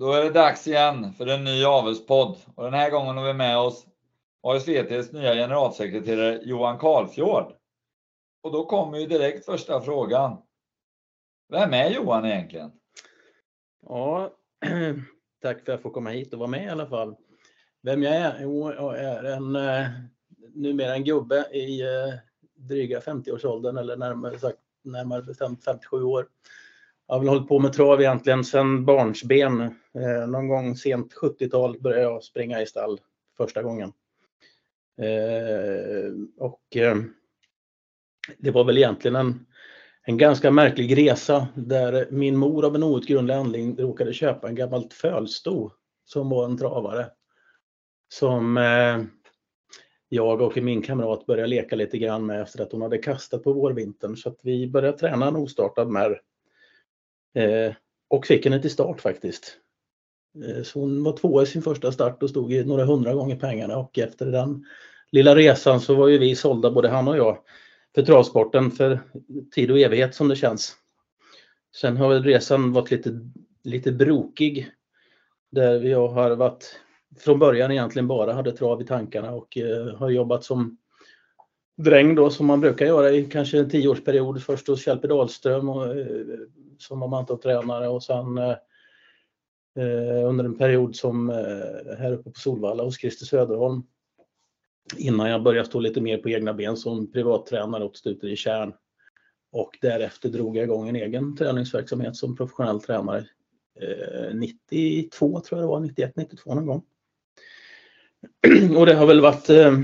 Då är det dags igen för en ny avelspodd och den här gången har vi med oss ASVTs nya generalsekreterare Johan Karlfjord. Och då kommer ju direkt första frågan. Vem är Johan egentligen? Ja, tack för att jag får komma hit och vara med i alla fall. Vem jag är? Jo, jag är en, eh, numera en gubbe i eh, dryga 50-årsåldern eller närmare, sagt, närmare bestämt 57 år. Jag har väl hållit på med trav egentligen sedan barnsben. Eh, någon gång sent 70-tal började jag springa i stall första gången. Eh, och eh, det var väl egentligen en, en ganska märklig resa där min mor av en outgrundlig anledning råkade köpa en gammalt fölsto som var en travare. Som eh, jag och min kamrat började leka lite grann med efter att hon hade kastat på vårvintern. Så att vi började träna en ostartad märr. Eh, och fick henne till start faktiskt. Eh, så hon var tvåa i sin första start och stod i några hundra gånger pengarna och efter den lilla resan så var ju vi sålda både han och jag för travsporten för tid och evighet som det känns. Sen har väl resan varit lite, lite brokig. Där jag har varit från början egentligen bara hade trav i tankarna och eh, har jobbat som dräng då som man brukar göra i kanske en tioårsperiod. Först hos Kjell Dahlström och, eh, som var mantortränare och sen eh, eh, under en period som eh, här uppe på Solvalla hos Christer Söderholm. Innan jag började stå lite mer på egna ben som privattränare åt i Tjärn. Och därefter drog jag igång en egen träningsverksamhet som professionell tränare. Eh, 92 tror jag det var, 91, 92 någon gång. Och det har väl varit eh,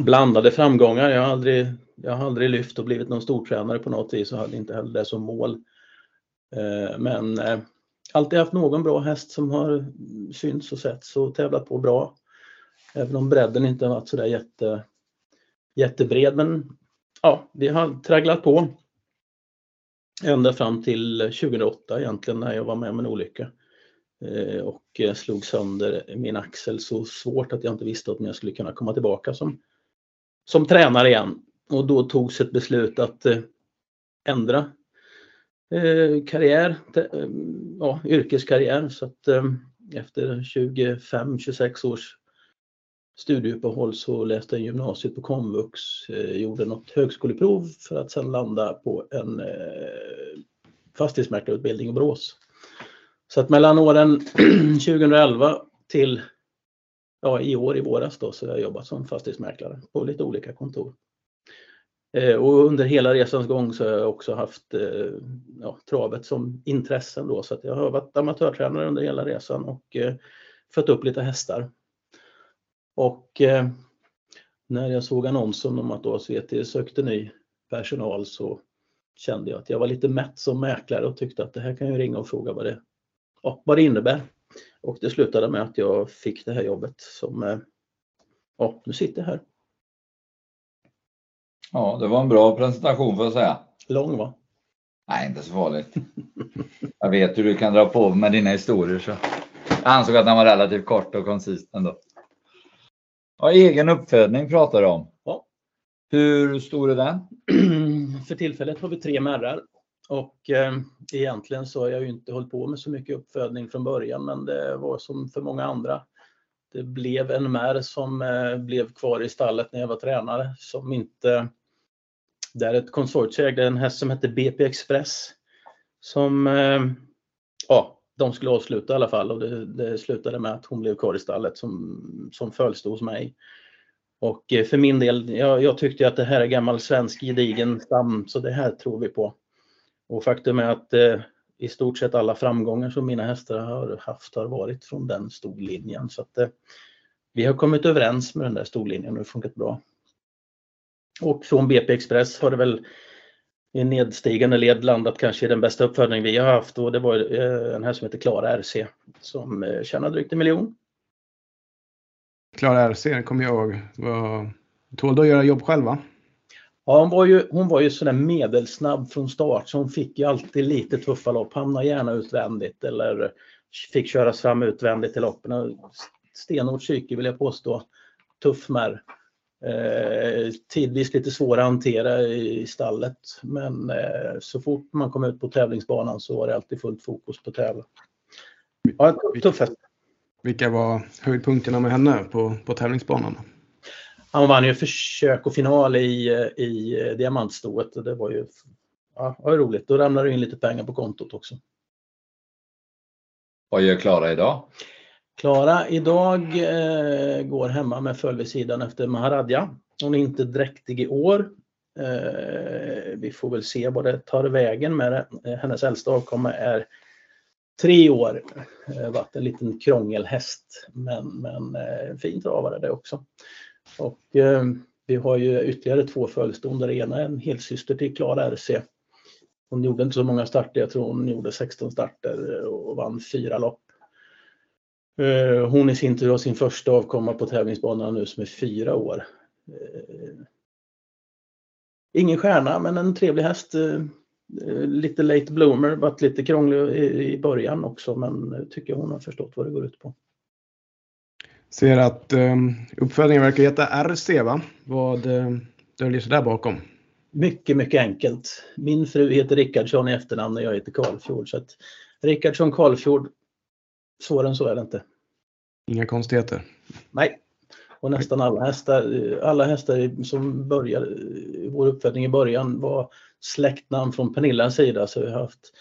blandade framgångar. Jag har aldrig, jag har aldrig lyft och blivit någon stortränare på något vis och hade inte heller det som mål. Eh, men eh, alltid haft någon bra häst som har synts och setts och tävlat på bra. Även om bredden inte har varit sådär jätte, jättebred. Men ja, vi har tragglat på. Ända fram till 2008 egentligen när jag var med om en olycka. Eh, och slog sönder min axel så svårt att jag inte visste om jag skulle kunna komma tillbaka som, som tränare igen. Och då togs ett beslut att ändra Eh, karriär, eh, ja, yrkeskarriär. Så att eh, efter 25-26 års studieuppehåll så läste jag gymnasiet på komvux, gjorde något högskoleprov för att sedan landa på en fastighetsmäklarutbildning i Borås. Så att mellan åren 2011 till ja, i år i våras då så har jag jobbat som fastighetsmäklare på lite olika kontor. Eh, och under hela resans gång så har jag också haft eh, ja, travet som intressen då så att jag har varit amatörtränare under hela resan och eh, fött upp lite hästar. Och eh, när jag såg annonsen om att ASVT sökte ny personal så kände jag att jag var lite mätt som mäklare och tyckte att det här kan jag ringa och fråga vad det, ja, vad det innebär. Och det slutade med att jag fick det här jobbet som, eh, ja, nu sitter jag här. Ja, det var en bra presentation får jag säga. Lång va? Nej, inte så farligt. Jag vet hur du kan dra på med dina historier så jag ansåg att den var relativt kort och koncis ändå. Ja, egen uppfödning pratar du om. Ja. Hur stor är den? För tillfället har vi tre märrar och eh, egentligen så har jag ju inte hållit på med så mycket uppfödning från början men det var som för många andra. Det blev en märr som eh, blev kvar i stallet när jag var tränare som inte där ett konsortium ägde en häst som hette BP Express. Som, eh, ja, de skulle avsluta i alla fall och det, det slutade med att hon blev kvar i stallet som, som följstod hos mig. Och eh, för min del, jag, jag tyckte att det här är gammal svensk gedigen stam så det här tror vi på. Och faktum är att eh, i stort sett alla framgångar som mina hästar har haft har varit från den storlinjen. Så att, eh, vi har kommit överens med den där storlinjen och det har funkat bra. Och från BP Express har det väl i nedstigande led landat kanske i den bästa uppfödning vi har haft och det var eh, en här som heter Klara RC som eh, tjänar drygt en miljon. Klara RC, kommer jag ihåg. Tålde att göra jobb själva? Ja, hon var ju, hon var ju sådär medelsnabb från start så hon fick ju alltid lite tuffa lopp. Hamnade gärna utvändigt eller fick köras fram utvändigt i loppen. Stenhårt psyke vill jag påstå. Tuff märr. Eh, tidvis lite svår att hantera i stallet men eh, så fort man kom ut på tävlingsbanan så var det alltid fullt fokus på tävlan. Ja, tuff häst. Vilka var höjdpunkterna med henne på, på tävlingsbanan? Han vann ju försök och final i, i diamantstoet och det var ju ja, var roligt. Då ramlade det in lite pengar på kontot också. Vad gör Klara idag? Klara idag eh, går hemma med följesidan efter Maharadja. Hon är inte dräktig i år. Eh, vi får väl se vad det tar vägen med det. Eh, hennes äldsta avkomma är tre år. Eh, varit en liten krångelhäst men, men eh, fin travare det också. Och eh, vi har ju ytterligare två följdston där ena är en helsyster till Klara RC. Hon gjorde inte så många starter, jag tror hon gjorde 16 starter och vann fyra lopp. Eh, hon i sin tur har sin första avkomma på tävlingsbanan nu som är fyra år. Eh, ingen stjärna men en trevlig häst. Eh, lite late bloomer, varit lite krånglig i början också men tycker hon har förstått vad det går ut på. Ser att uppfödningen verkar heta RC va? Vad döljer sig där bakom? Mycket, mycket enkelt. Min fru heter Rickardsson i efternamn och jag heter Karlfjord. Så att Rickardsson Karlfjord, svårare än så är det inte. Inga konstigheter? Nej. Och nästan alla hästar, alla hästar som började vår uppfödning i början var släktnamn från Pernillas sida. Så vi har haft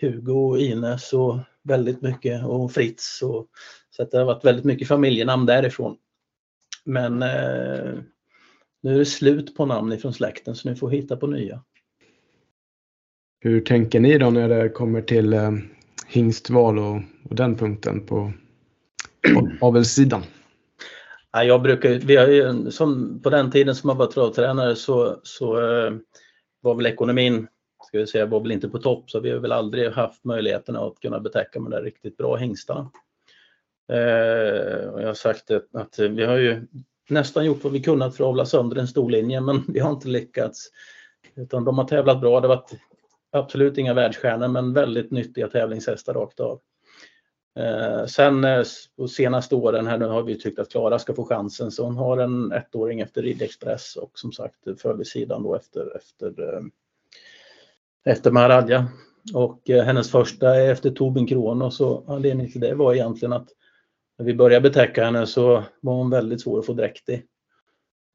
Hugo och Ines och väldigt mycket och Fritz. Och, så att det har varit väldigt mycket familjenamn därifrån. Men eh, nu är det slut på namn ifrån släkten så ni får hitta på nya. Hur tänker ni då när det kommer till eh, hingstval och, och den punkten på avelssidan? Ja, jag brukar, vi har ju, som på den tiden som jag var travtränare så, så eh, var väl ekonomin ska vi säga, var väl inte på topp så vi har väl aldrig haft möjligheten att kunna betäcka med de där riktigt bra hingstarna. Eh, och jag har sagt att, att vi har ju nästan gjort vad vi kunnat för att avla sönder en stor linje men vi har inte lyckats. Utan de har tävlat bra. Det har varit absolut inga världsstjärnor men väldigt nyttiga tävlingshästar rakt av. Eh, sen eh, på senaste åren här nu har vi tyckt att Klara ska få chansen så hon har en ettåring efter Ridexpress och som sagt eh, följsidan då efter, efter, eh, efter Maradja. Och eh, hennes första är efter Tobin Kronos och anledningen till det var egentligen att när vi började betäcka henne så var hon väldigt svår att få dräkt i.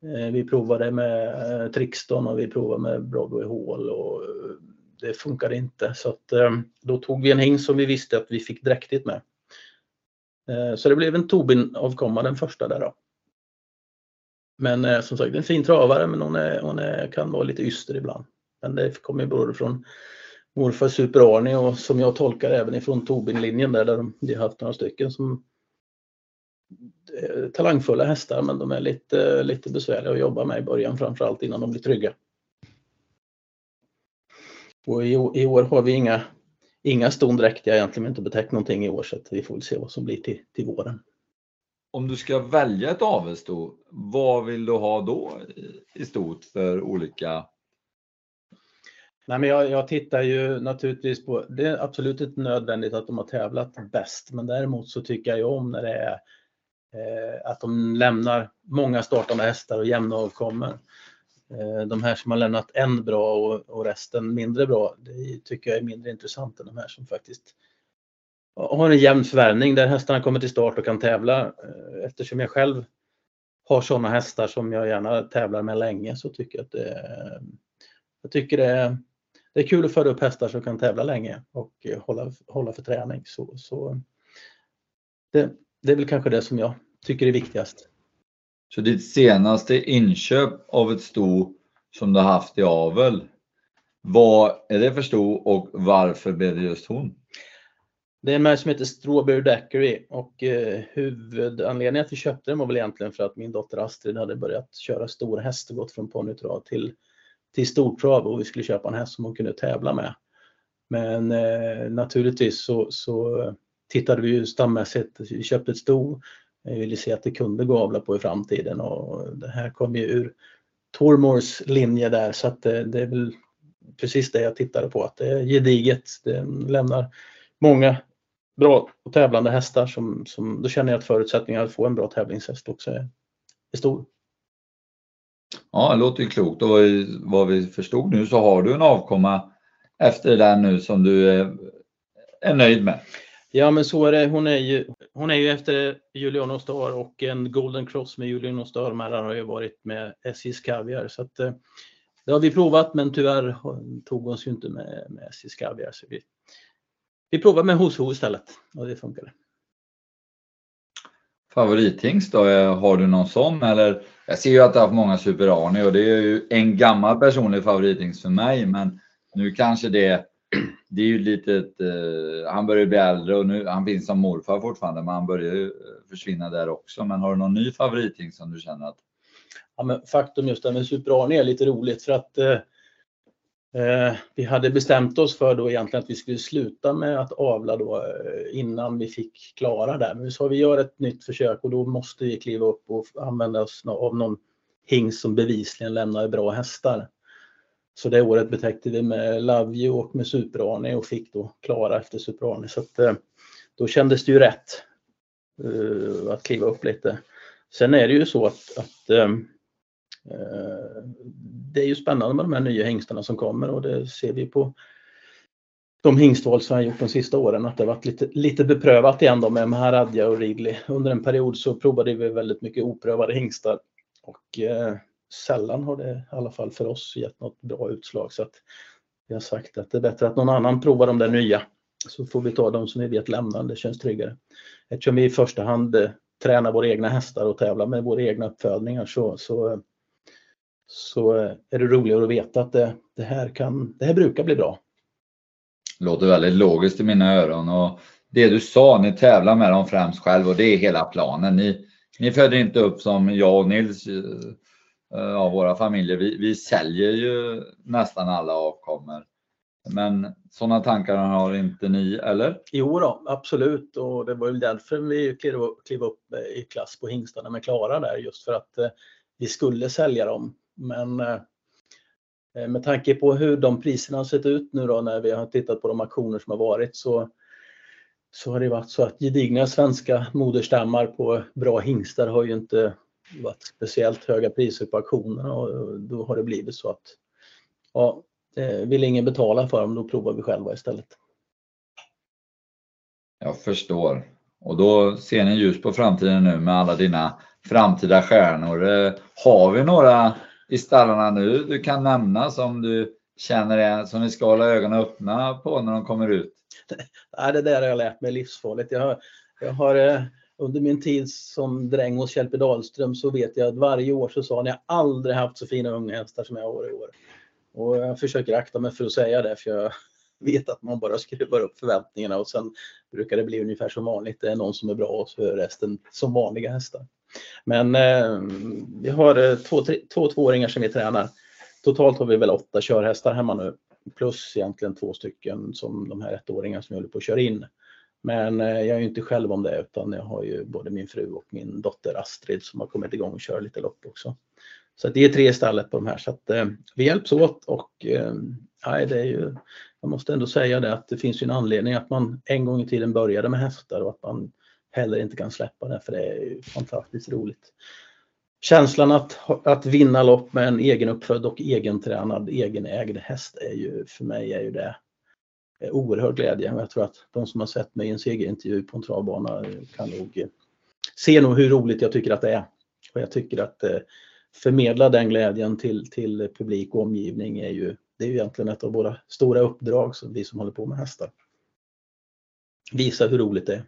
Eh, vi provade med eh, Trixton och vi provade med Broadway Hall och eh, det funkade inte så att eh, då tog vi en hing som vi visste att vi fick dräktigt med. Eh, så det blev en Tobin-avkomma den första där då. Men eh, som sagt en fin travare men hon, är, hon är, kan vara lite yster ibland. Men det kommer ju både från morfar Super-Arne och som jag tolkar även ifrån Tobin-linjen där, där de, de har haft några stycken som talangfulla hästar men de är lite, lite besvärliga att jobba med i början framförallt innan de blir trygga. Och i, i år har vi inga, inga ston dräktiga egentligen, inte betäckt någonting i år så vi får väl se vad som blir till, till våren. Om du ska välja ett avelsto, vad vill du ha då i stort för olika Nej, men jag, jag, tittar ju naturligtvis på, det är absolut inte nödvändigt att de har tävlat bäst, men däremot så tycker jag ju om när det är eh, att de lämnar många startande hästar och jämna avkommor. Eh, de här som har lämnat en bra och, och, resten mindre bra, det tycker jag är mindre intressant än de här som faktiskt har en jämn förvärvning där hästarna kommer till start och kan tävla. Eh, eftersom jag själv har sådana hästar som jag gärna tävlar med länge så tycker jag att det, jag tycker det är det är kul att föra upp hästar som kan tävla länge och eh, hålla, hålla för träning. Så, så det, det är väl kanske det som jag tycker är viktigast. Så ditt senaste inköp av ett sto som du haft i avel, vad är det för sto och varför blev det just hon? Det är en märke som heter Strawberry Daiquiri och eh, huvudanledningen att vi köpte den var väl egentligen för att min dotter Astrid hade börjat köra stor häst och gått från ponnytrav till till stortrav och vi skulle köpa en häst som hon kunde tävla med. Men eh, naturligtvis så, så eh, tittade vi ju stammässigt, vi köpte ett sto, vi ville se att det kunde gå avla på i framtiden och det här kom ju ur Tormors linje där så att det, det är väl precis det jag tittade på, att det är gediget, det lämnar många bra och tävlande hästar som, som då känner jag att förutsättningarna att få en bra tävlingshäst också är, är stor. Ja, det låter ju klokt och vad vi förstod nu så har du en avkomma efter det där nu som du är, är nöjd med. Ja men så är det. Hon är ju, hon är ju efter Julian Ostar och en Golden Cross med Julian Ostar. De här har ju varit med SJs Kaviar. Så att, eh, det har vi provat men tyvärr tog hon ju inte med, med SJs Kaviar. Så vi, vi provar med Hoso istället och det funkar. Favorithingst då? Eh, har du någon sån eller? Jag ser ju att du har haft många Super Arne och det är ju en gammal personlig favorithingst för mig men nu kanske det det är ju lite eh, han börjar bli äldre och nu, han finns som morfar fortfarande men han börjar ju eh, försvinna där också. Men har du någon ny favorithingst som du känner att? Ja, men faktum just det med Super Arne är lite roligt för att eh, Eh, vi hade bestämt oss för då egentligen att vi skulle sluta med att avla då eh, innan vi fick klara där. Men vi sa vi gör ett nytt försök och då måste vi kliva upp och använda oss av någon hingst som bevisligen lämnar bra hästar. Så det året betäckte vi med Love You och med Super-Arne och fick då klara efter Super-Arne. Så att, eh, då kändes det ju rätt eh, att kliva upp lite. Sen är det ju så att, att uh, det är ju spännande med de här nya hingstarna som kommer och det ser vi på de hingstval som jag gjort de sista åren att det varit lite, lite beprövat igen då med Maharadja och Ridley. Under en period så provade vi väldigt mycket oprövade hingstar och eh, sällan har det i alla fall för oss gett något bra utslag så att vi har sagt att det är bättre att någon annan provar de där nya så får vi ta de som vi vet lämnar, det känns tryggare. Eftersom vi i första hand eh, tränar våra egna hästar och tävlar med våra egna uppfödningar så, så så eh, är det roligare att veta att det, det, här, kan, det här brukar bli bra. Låter väldigt logiskt i mina öron och det du sa, ni tävlar med dem främst själv och det är hela planen. Ni, ni föder inte upp som jag och Nils eh, Eh, av våra familjer. Vi, vi säljer ju nästan alla avkommor. Men sådana tankar har inte ni, eller? Jo då, absolut. Och det var ju därför vi klev upp i klass på hingstarna med Klara där, just för att eh, vi skulle sälja dem. Men eh, med tanke på hur de priserna har sett ut nu då när vi har tittat på de auktioner som har varit så, så har det varit så att gedigna svenska moderstammar på bra hingstar har ju inte varit speciellt höga priser på auktionerna och då har det blivit så att ja, vill ingen betala för dem då provar vi själva istället. Jag förstår. Och då ser ni ljus på framtiden nu med alla dina framtida stjärnor. Eh, har vi några i stallarna nu du kan nämna som du känner är, som vi ska hålla ögonen öppna på när de kommer ut? Nej, det där har jag lärt mig livsfarligt. Jag har, jag har eh, under min tid som dräng hos Kjellpe Dahlström så vet jag att varje år så sa han jag aldrig haft så fina unga hästar som jag har i år. Och jag försöker akta mig för att säga det för jag vet att man bara skruvar upp förväntningarna och sen brukar det bli ungefär som vanligt. Det är någon som är bra och så är resten som vanliga hästar. Men eh, vi har eh, två, tre, två tvååringar som vi tränar. Totalt har vi väl åtta körhästar hemma nu. Plus egentligen två stycken som de här ettåringarna som vi håller på att köra in. Men eh, jag är inte själv om det utan jag har ju både min fru och min dotter Astrid som har kommit igång och kör lite lopp också. Så det är tre stallet på de här så att eh, vi hjälps åt och eh, nej, det är ju, jag måste ändå säga det att det finns ju en anledning att man en gång i tiden började med hästar och att man heller inte kan släppa det för det är fantastiskt roligt. Känslan att, att vinna lopp med en egenuppfödd och egentränad, egenägd häst är ju för mig är ju det Eh, oerhörd glädje. Jag tror att de som har sett mig i en segerintervju på en travbana kan nog eh, se nog hur roligt jag tycker att det är. Och jag tycker att eh, förmedla den glädjen till, till publik och omgivning är ju, det är ju egentligen ett av våra stora uppdrag som vi som håller på med hästar. Visa hur roligt det är.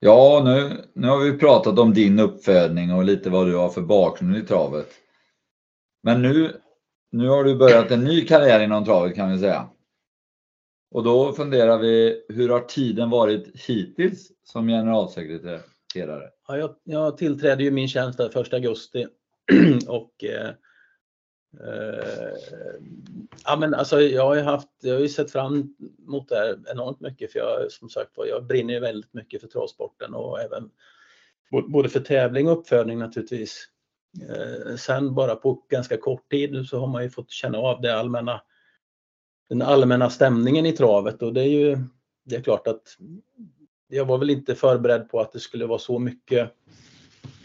Ja, nu, nu har vi pratat om din uppfödning och lite vad du har för bakgrund i travet. Men nu, nu har du börjat en ny karriär inom travet kan vi säga. Och då funderar vi, hur har tiden varit hittills som generalsekreterare? Ja, jag, jag tillträdde ju min tjänst den 1 augusti och eh, Eh, ja, men alltså, jag har ju haft, jag har ju sett fram emot det här enormt mycket för jag som sagt jag brinner ju väldigt mycket för travsporten och även både för tävling och uppfödning naturligtvis. Eh, sen bara på ganska kort tid så har man ju fått känna av det allmänna, den allmänna stämningen i travet och det är ju, det är klart att jag var väl inte förberedd på att det skulle vara så mycket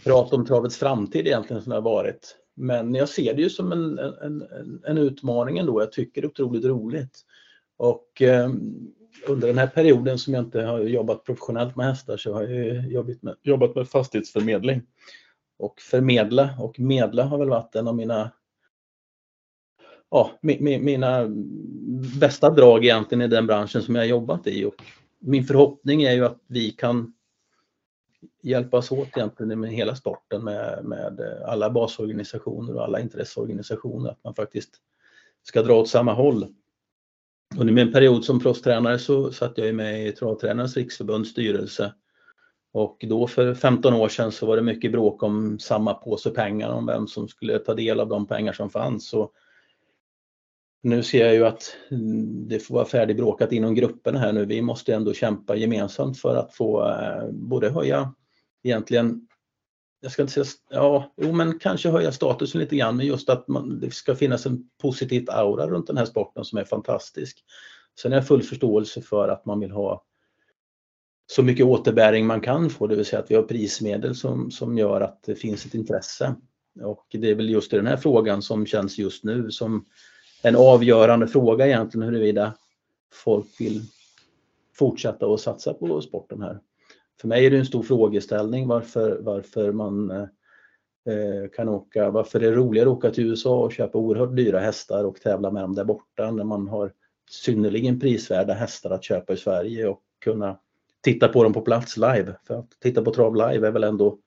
prat om travets framtid egentligen som det har varit. Men jag ser det ju som en, en, en utmaning ändå. Jag tycker det är otroligt roligt. Och eh, under den här perioden som jag inte har jobbat professionellt med hästar så har jag jobbat med, jobbat med fastighetsförmedling. Och förmedla och medla har väl varit en av mina ja, mina bästa drag egentligen i den branschen som jag jobbat i. Och min förhoppning är ju att vi kan hjälpas åt egentligen med hela sporten med, med alla basorganisationer och alla intresseorganisationer. Att man faktiskt ska dra åt samma håll. Under min period som proffstränare så satt jag med i Travtränarnas riksförbunds styrelse. Och då för 15 år sedan så var det mycket bråk om samma påse pengar, om vem som skulle ta del av de pengar som fanns. Och nu ser jag ju att det får vara färdigbråkat inom grupperna här nu. Vi måste ändå kämpa gemensamt för att få eh, både höja egentligen jag ska inte säga, ja, jo men kanske höja statusen lite grann, men just att man, det ska finnas en positiv aura runt den här sporten som är fantastisk. Sen har jag full förståelse för att man vill ha så mycket återbäring man kan få, det vill säga att vi har prismedel som, som gör att det finns ett intresse. Och det är väl just i den här frågan som känns just nu som en avgörande fråga egentligen huruvida folk vill fortsätta att satsa på sporten här för mig är det en stor frågeställning varför, varför man eh, kan åka, varför det är roligare att åka till USA och köpa oerhört dyra hästar och tävla med dem där borta när man har synnerligen prisvärda hästar att köpa i Sverige och kunna titta på dem på plats live. För att titta på trav live är väl ändå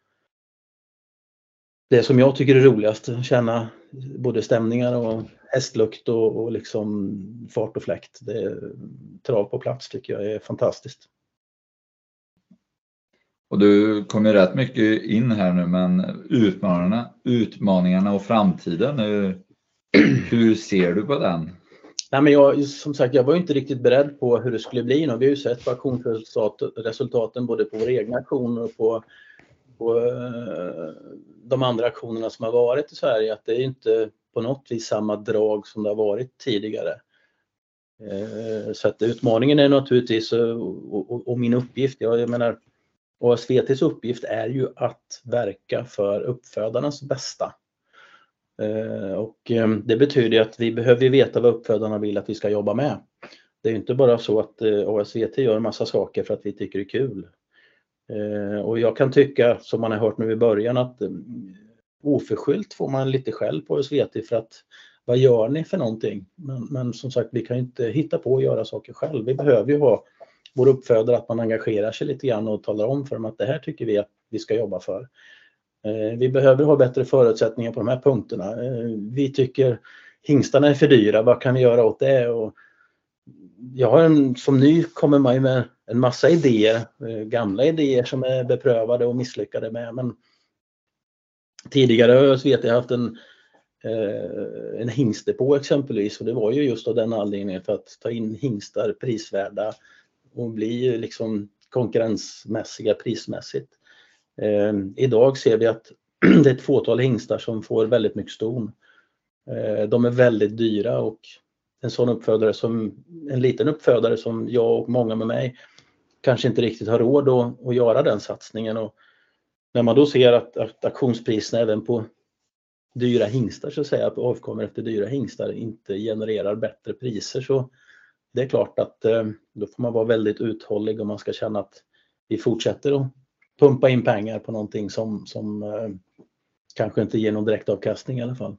det som jag tycker är roligast, känna både stämningar och hästlukt och, och liksom fart och fläkt. Det, trav på plats tycker jag är fantastiskt. Och du kom ju rätt mycket in här nu, men utmaningarna, utmaningarna och framtiden, hur, hur ser du på den? Nej, men jag, som sagt, jag var inte riktigt beredd på hur det skulle bli. Vi har ju sett på auktionsresultaten både på våra egna aktioner och på, på eh, de andra aktionerna som har varit i Sverige att det är inte på något vis samma drag som det har varit tidigare. Eh, så att utmaningen är naturligtvis, eh, och, och, och min uppgift, jag, jag menar och SVTs uppgift är ju att verka för uppfödarnas bästa. Och det betyder att vi behöver veta vad uppfödarna vill att vi ska jobba med. Det är inte bara så att ASVT gör en massa saker för att vi tycker det är kul. Eh, och jag kan tycka, som man har hört nu i början, att eh, oförskyllt får man lite skäll på SVT för att vad gör ni för någonting? Men, men som sagt, vi kan inte hitta på att göra saker själv. Vi behöver ju ha vår uppfödare att man engagerar sig lite grann och talar om för dem att det här tycker vi att vi ska jobba för. Eh, vi behöver ha bättre förutsättningar på de här punkterna. Vi tycker hingstarna är för dyra, vad kan vi göra åt det? Och jag har en, som ny kommer man ju med en massa idéer, eh, gamla idéer som är beprövade och misslyckade med. Men tidigare har jag vet jag haft en, eh, en hingstdepå exempelvis och det var ju just av den anledningen för att ta in hingstar prisvärda och bli liksom konkurrensmässiga prismässigt. Eh, idag ser vi att det är ett fåtal hingstar som får väldigt mycket ston. De är väldigt dyra och en sån uppfödare som en liten uppfödare som jag och många med mig kanske inte riktigt har råd att, att göra den satsningen. Och när man då ser att, att auktionspriserna även på dyra hingstar så att säga, avkommer efter dyra hingstar inte genererar bättre priser så det är klart att eh, då får man vara väldigt uthållig om man ska känna att vi fortsätter att pumpa in pengar på någonting som, som eh, kanske inte ger någon direktavkastning i alla fall.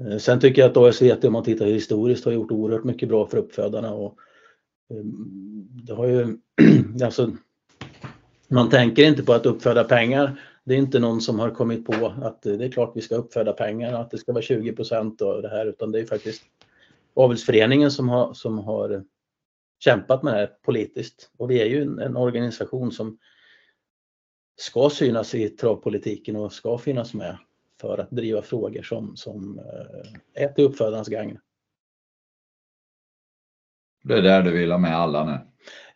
Eh, sen tycker jag att ASVT om man tittar historiskt har gjort oerhört mycket bra för uppfödarna. Och Ehm, det har ju, alltså, man tänker inte på att uppföda pengar. Det är inte någon som har kommit på att eh, det är klart vi ska uppföda pengar och att det ska vara 20 procent av det här utan det är faktiskt avelsföreningen som har, som har kämpat med det här politiskt. Och vi är ju en, en organisation som ska synas i travpolitiken och ska finnas med för att driva frågor som, som eh, är till uppfödarens gagn. Det är där du vill ha med alla nu?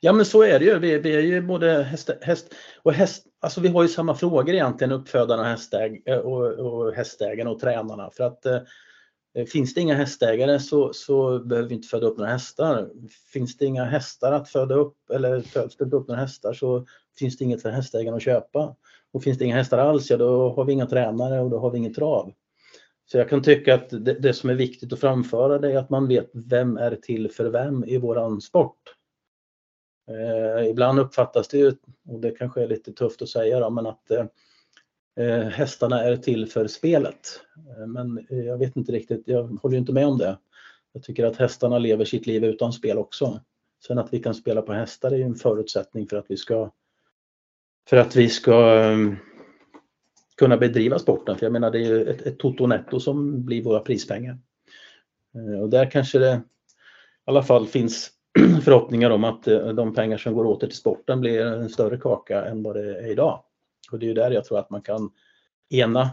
Ja men så är det ju. Vi, vi är ju både häst, häst och häst, alltså vi har ju samma frågor egentligen uppfödarna hästäg, och, och hästägarna och tränarna. För att eh, finns det inga hästägare så, så behöver vi inte föda upp några hästar. Finns det inga hästar att föda upp eller föds det upp några hästar så finns det inget för hästägarna att köpa. Och finns det inga hästar alls, ja då har vi inga tränare och då har vi inget trav. Så jag kan tycka att det, det, som är viktigt att framföra det är att man vet vem är till för vem i våran sport. Eh, ibland uppfattas det ju, och det kanske är lite tufft att säga då, men att eh, eh hästarna är till för spelet. Eh, men eh, jag vet inte riktigt, jag håller inte med om det. Jag tycker att hästarna lever sitt liv utan spel också. Sen att vi kan spela på hästar är ju en förutsättning för att vi ska för att vi ska um, kunna bedriva sporten. För jag menar det är ju ett, ett toto netto som blir våra prispengar. Eh, och där kanske det i alla fall finns förhoppningar om att eh, de pengar som går åter till sporten blir en större kaka än vad det är idag. Och det är ju där jag tror att man kan ena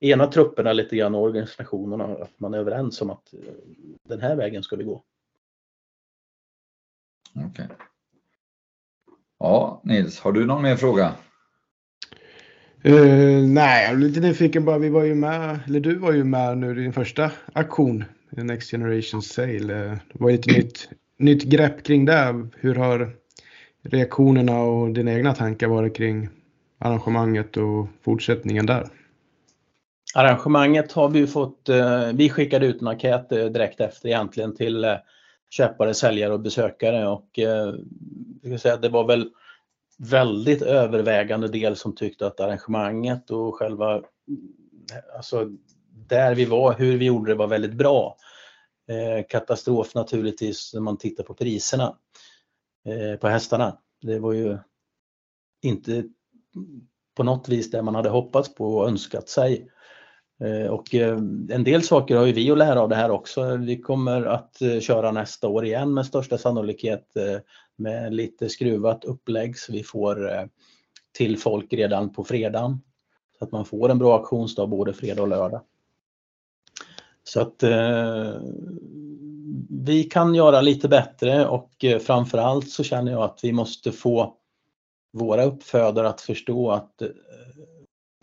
ena trupperna lite grann och organisationerna, att man är överens om att eh, den här vägen ska vi gå. Okej. Okay. Ja, Nils, har du någon mer fråga? Uh, nej, jag är lite nyfiken bara. Vi var ju med, eller du var ju med nu i din första aktion, Next Generation Sale. Eh, det var ju ett nytt, nytt grepp kring det. Hur har reaktionerna och dina egna tankar varit kring arrangemanget och fortsättningen där? Arrangemanget har vi fått, eh, vi skickade ut en enkät direkt efter egentligen till köpare, säljare och besökare och säga, det var väl väldigt övervägande del som tyckte att arrangemanget och själva, alltså där vi var, hur vi gjorde det var väldigt bra. Eh, katastrof naturligtvis när man tittar på priserna eh, på hästarna. Det var ju inte på något vis det man hade hoppats på och önskat sig. Eh, och eh, en del saker har ju vi att lära av det här också. Vi kommer att eh, köra nästa år igen med största sannolikhet eh, med lite skruvat upplägg så vi får eh, till folk redan på fredagen. Så att man får en bra auktionsdag både fredag och lördag. Så att eh, vi kan göra lite bättre och eh, framförallt så känner jag att vi måste få våra uppfödare att förstå att eh,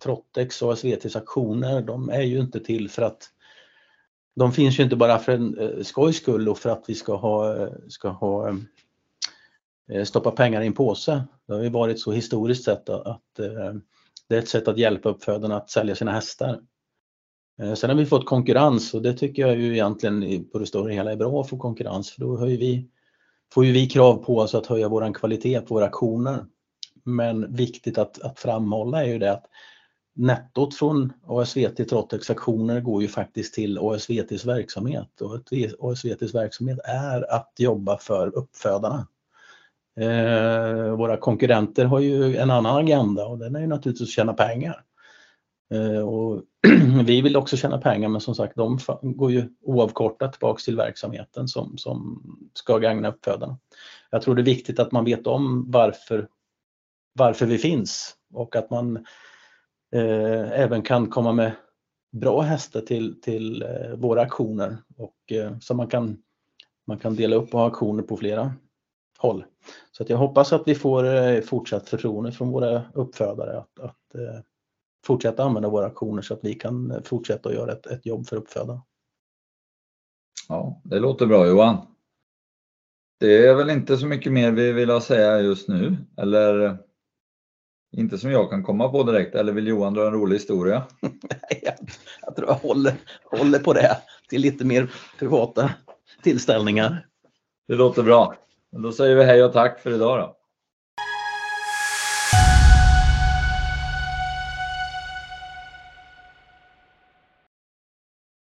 Trottex och SVTs aktioner, de är ju inte till för att de finns ju inte bara för en skojs skull och för att vi ska ha, ska ha Eh, stoppa pengar i en påse. Det har ju varit så historiskt sett att eh, det är ett sätt att hjälpa uppfödarna att sälja sina hästar. Eh, sen har vi fått konkurrens och det tycker jag ju egentligen på det stora hela är bra att få konkurrens för då höjer vi, får ju vi krav på oss att höja våran kvalitet på våra aktioner. Men viktigt att, att framhålla är ju det att nettot från ASVT Trottex aktioner går ju faktiskt till ASVTs verksamhet och ASVTs verksamhet är att jobba för uppfödarna. Eh, våra konkurrenter har ju en annan agenda och den är ju naturligtvis att tjäna pengar. Eh, och vi vill också tjäna pengar men som sagt de går ju oavkortat tillbaks till verksamheten som, som ska gagna uppfödarna. Jag tror det är viktigt att man vet om varför, varför vi finns och att man eh, även kan komma med bra hästar till, till eh, våra aktioner och eh, så man kan, man kan dela upp och ha aktioner på flera håll. Så att jag hoppas att vi får eh, fortsatt förtroende från våra uppfödare att, att eh, fortsätta använda våra aktioner så att vi kan eh, fortsätta att göra ett, ett jobb för uppfödarna. Ja, det låter bra Johan. Det är väl inte så mycket mer vi vill säga just nu, eller inte som jag kan komma på direkt, eller vill Johan dra en rolig historia? jag, jag tror jag håller, håller på det till lite mer privata tillställningar. Det låter bra. Då säger vi hej och tack för idag då.